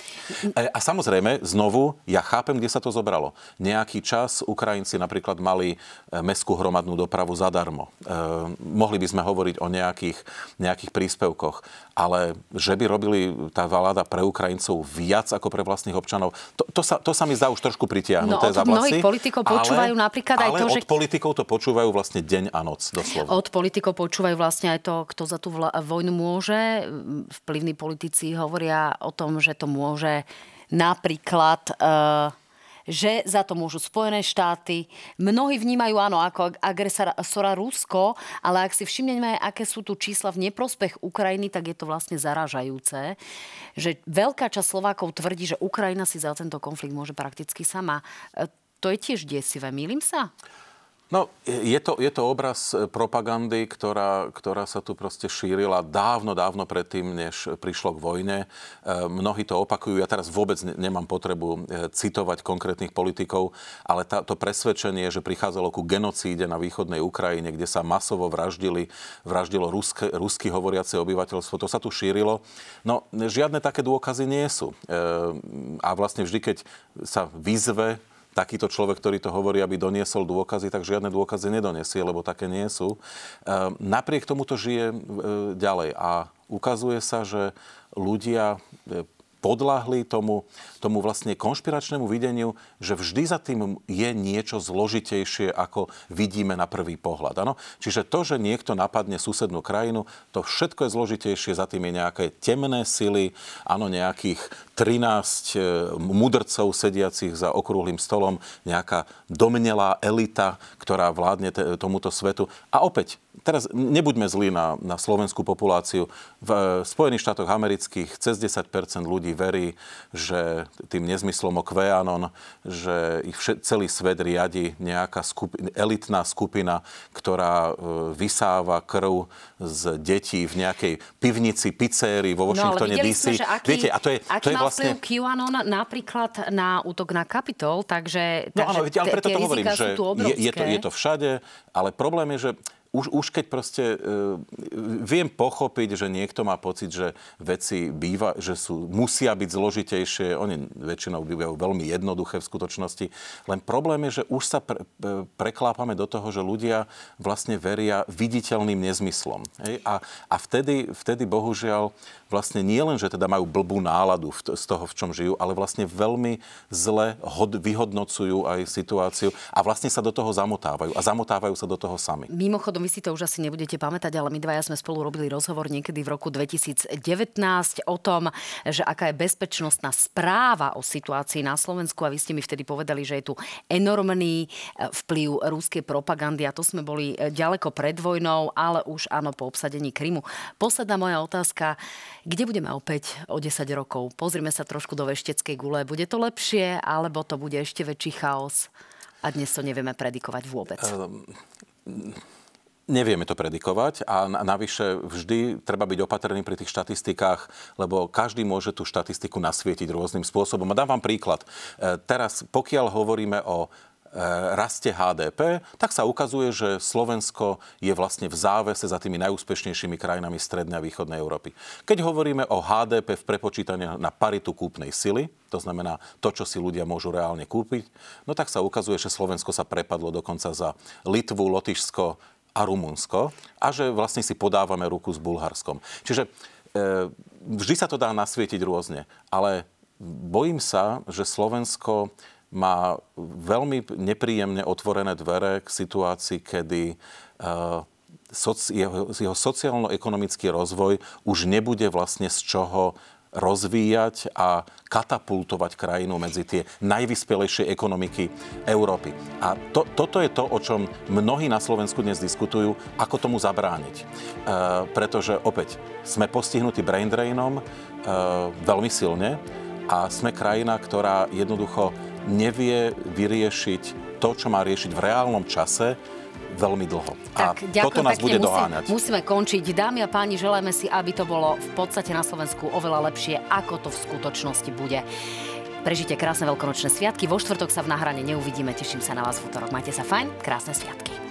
B: E, a samozrejme, znovu, ja chápem, kde sa to zobralo. Nejaký čas Ukrajinci napríklad mali e, mestskú hromadnú dopravu zadarmo. E, mohli by sme hovoriť o nejakých, nejakých príspevkoch, ale že by robili tá vláda pre Ukrajincov viac ako pre vlastných občanov, to, to sa, to sa mi zdá už trošku pritiahnuté no,
A: za vlasy. mnohých politikov počúvajú
B: ale,
A: napríklad aj
B: ale
A: to,
B: že... od politikov to počúvajú vlastne deň a noc, doslova.
A: Od politikov počúvajú vlastne aj to, kto za tú vla- vojnu môže. Vplyvní politici hovoria o tom, že to môže napríklad... Uh, že za to môžu Spojené štáty. Mnohí vnímajú, áno, ako agresora Rusko, ale ak si všimneme, aké sú tu čísla v neprospech Ukrajiny, tak je to vlastne zaražajúce, že veľká časť Slovákov tvrdí, že Ukrajina si za tento konflikt môže prakticky sama. E, to je tiež desivé. Mýlim sa?
B: No, je to, je to obraz e, propagandy, ktorá, ktorá sa tu proste šírila dávno, dávno predtým, než prišlo k vojne. E, mnohí to opakujú. Ja teraz vôbec nemám potrebu e, citovať konkrétnych politikov, ale tá, to presvedčenie, že prichádzalo ku genocíde na východnej Ukrajine, kde sa masovo vraždili, vraždilo ruské, rusky hovoriace obyvateľstvo, to sa tu šírilo. No, žiadne také dôkazy nie sú. A vlastne vždy, keď sa vyzve takýto človek, ktorý to hovorí, aby doniesol dôkazy, tak žiadne dôkazy nedonesie, lebo také nie sú. Ehm, napriek tomu to žije e, ďalej a ukazuje sa, že ľudia e, podľahli tomu, tomu vlastne konšpiračnému videniu, že vždy za tým je niečo zložitejšie, ako vidíme na prvý pohľad. Ano? Čiže to, že niekto napadne susednú krajinu, to všetko je zložitejšie, za tým je nejaké temné sily, áno, nejakých 13 e, mudrcov sediacich za okrúhlým stolom, nejaká domnelá elita, ktorá vládne tomuto svetu. A opäť, teraz nebuďme zlí na, na slovenskú populáciu. V Spojených štátoch amerických cez 10 ľudí verí, že tým nezmyslom o QAnon, že ich vše, celý svet riadi nejaká skupi, elitná skupina, ktorá e, vysáva krv z detí v nejakej pivnici, pizérii vo Washingtone
A: no,
B: DC.
A: Sme, aký, Viete, a to je, aký to je vlastne... QAnon napríklad na útok na Kapitol, takže...
B: No áno, viete, ale preto to hovorím, že je, je, to, je to všade, ale problém je, že už, už keď proste uh, viem pochopiť, že niekto má pocit, že veci býva, že sú, musia byť zložitejšie, oni väčšinou bývajú veľmi jednoduché v skutočnosti, len problém je, že už sa pre, preklápame do toho, že ľudia vlastne veria viditeľným nezmyslom. Hej? A, a vtedy, vtedy bohužiaľ vlastne nie len, že teda majú blbú náladu v, z toho, v čom žijú, ale vlastne veľmi zle hod, vyhodnocujú aj situáciu a vlastne sa do toho zamotávajú. A zamotávajú sa do toho sami.
A: Mimochodom, vy si to už asi nebudete pamätať, ale my dvaja sme spolu robili rozhovor niekedy v roku 2019 o tom, že aká je bezpečnostná správa o situácii na Slovensku a vy ste mi vtedy povedali, že je tu enormný e, vplyv rúskej propagandy a to sme boli e, ďaleko pred vojnou, ale už áno po obsadení Krymu. Posledná moja otázka, kde budeme opäť o 10 rokov? Pozrime sa trošku do vešteckej gule. Bude to lepšie, alebo to bude ešte väčší chaos? A dnes to nevieme predikovať vôbec. Um
B: Nevieme to predikovať a navyše vždy treba byť opatrný pri tých štatistikách, lebo každý môže tú štatistiku nasvietiť rôznym spôsobom. A dám vám príklad. E, teraz, pokiaľ hovoríme o e, raste HDP, tak sa ukazuje, že Slovensko je vlastne v závese za tými najúspešnejšími krajinami Strednej a Východnej Európy. Keď hovoríme o HDP v prepočítaní na paritu kúpnej sily, to znamená to, čo si ľudia môžu reálne kúpiť, no tak sa ukazuje, že Slovensko sa prepadlo dokonca za Litvu, Lotyšsko, a Rumunsko a že vlastne si podávame ruku s Bulharskom. Čiže e, vždy sa to dá nasvietiť rôzne, ale bojím sa, že Slovensko má veľmi nepríjemne otvorené dvere k situácii, kedy uh, jeho, jeho sociálno-ekonomický rozvoj už nebude vlastne z čoho rozvíjať a katapultovať krajinu medzi tie najvyspelejšie ekonomiky Európy. A to, toto je to, o čom mnohí na Slovensku dnes diskutujú, ako tomu zabrániť. E, pretože opäť sme postihnutí brain drainom e, veľmi silne a sme krajina, ktorá jednoducho nevie vyriešiť to, čo má riešiť v reálnom čase, veľmi dlho.
A: Tak, a toto nás bude doháňať. Musíme končiť. Dámy a páni, želáme si, aby to bolo v podstate na Slovensku oveľa lepšie, ako to v skutočnosti bude. Prežite krásne veľkonočné sviatky. Vo štvrtok sa v náhrane neuvidíme. Teším sa na vás v útorok. Majte sa fajn. Krásne sviatky.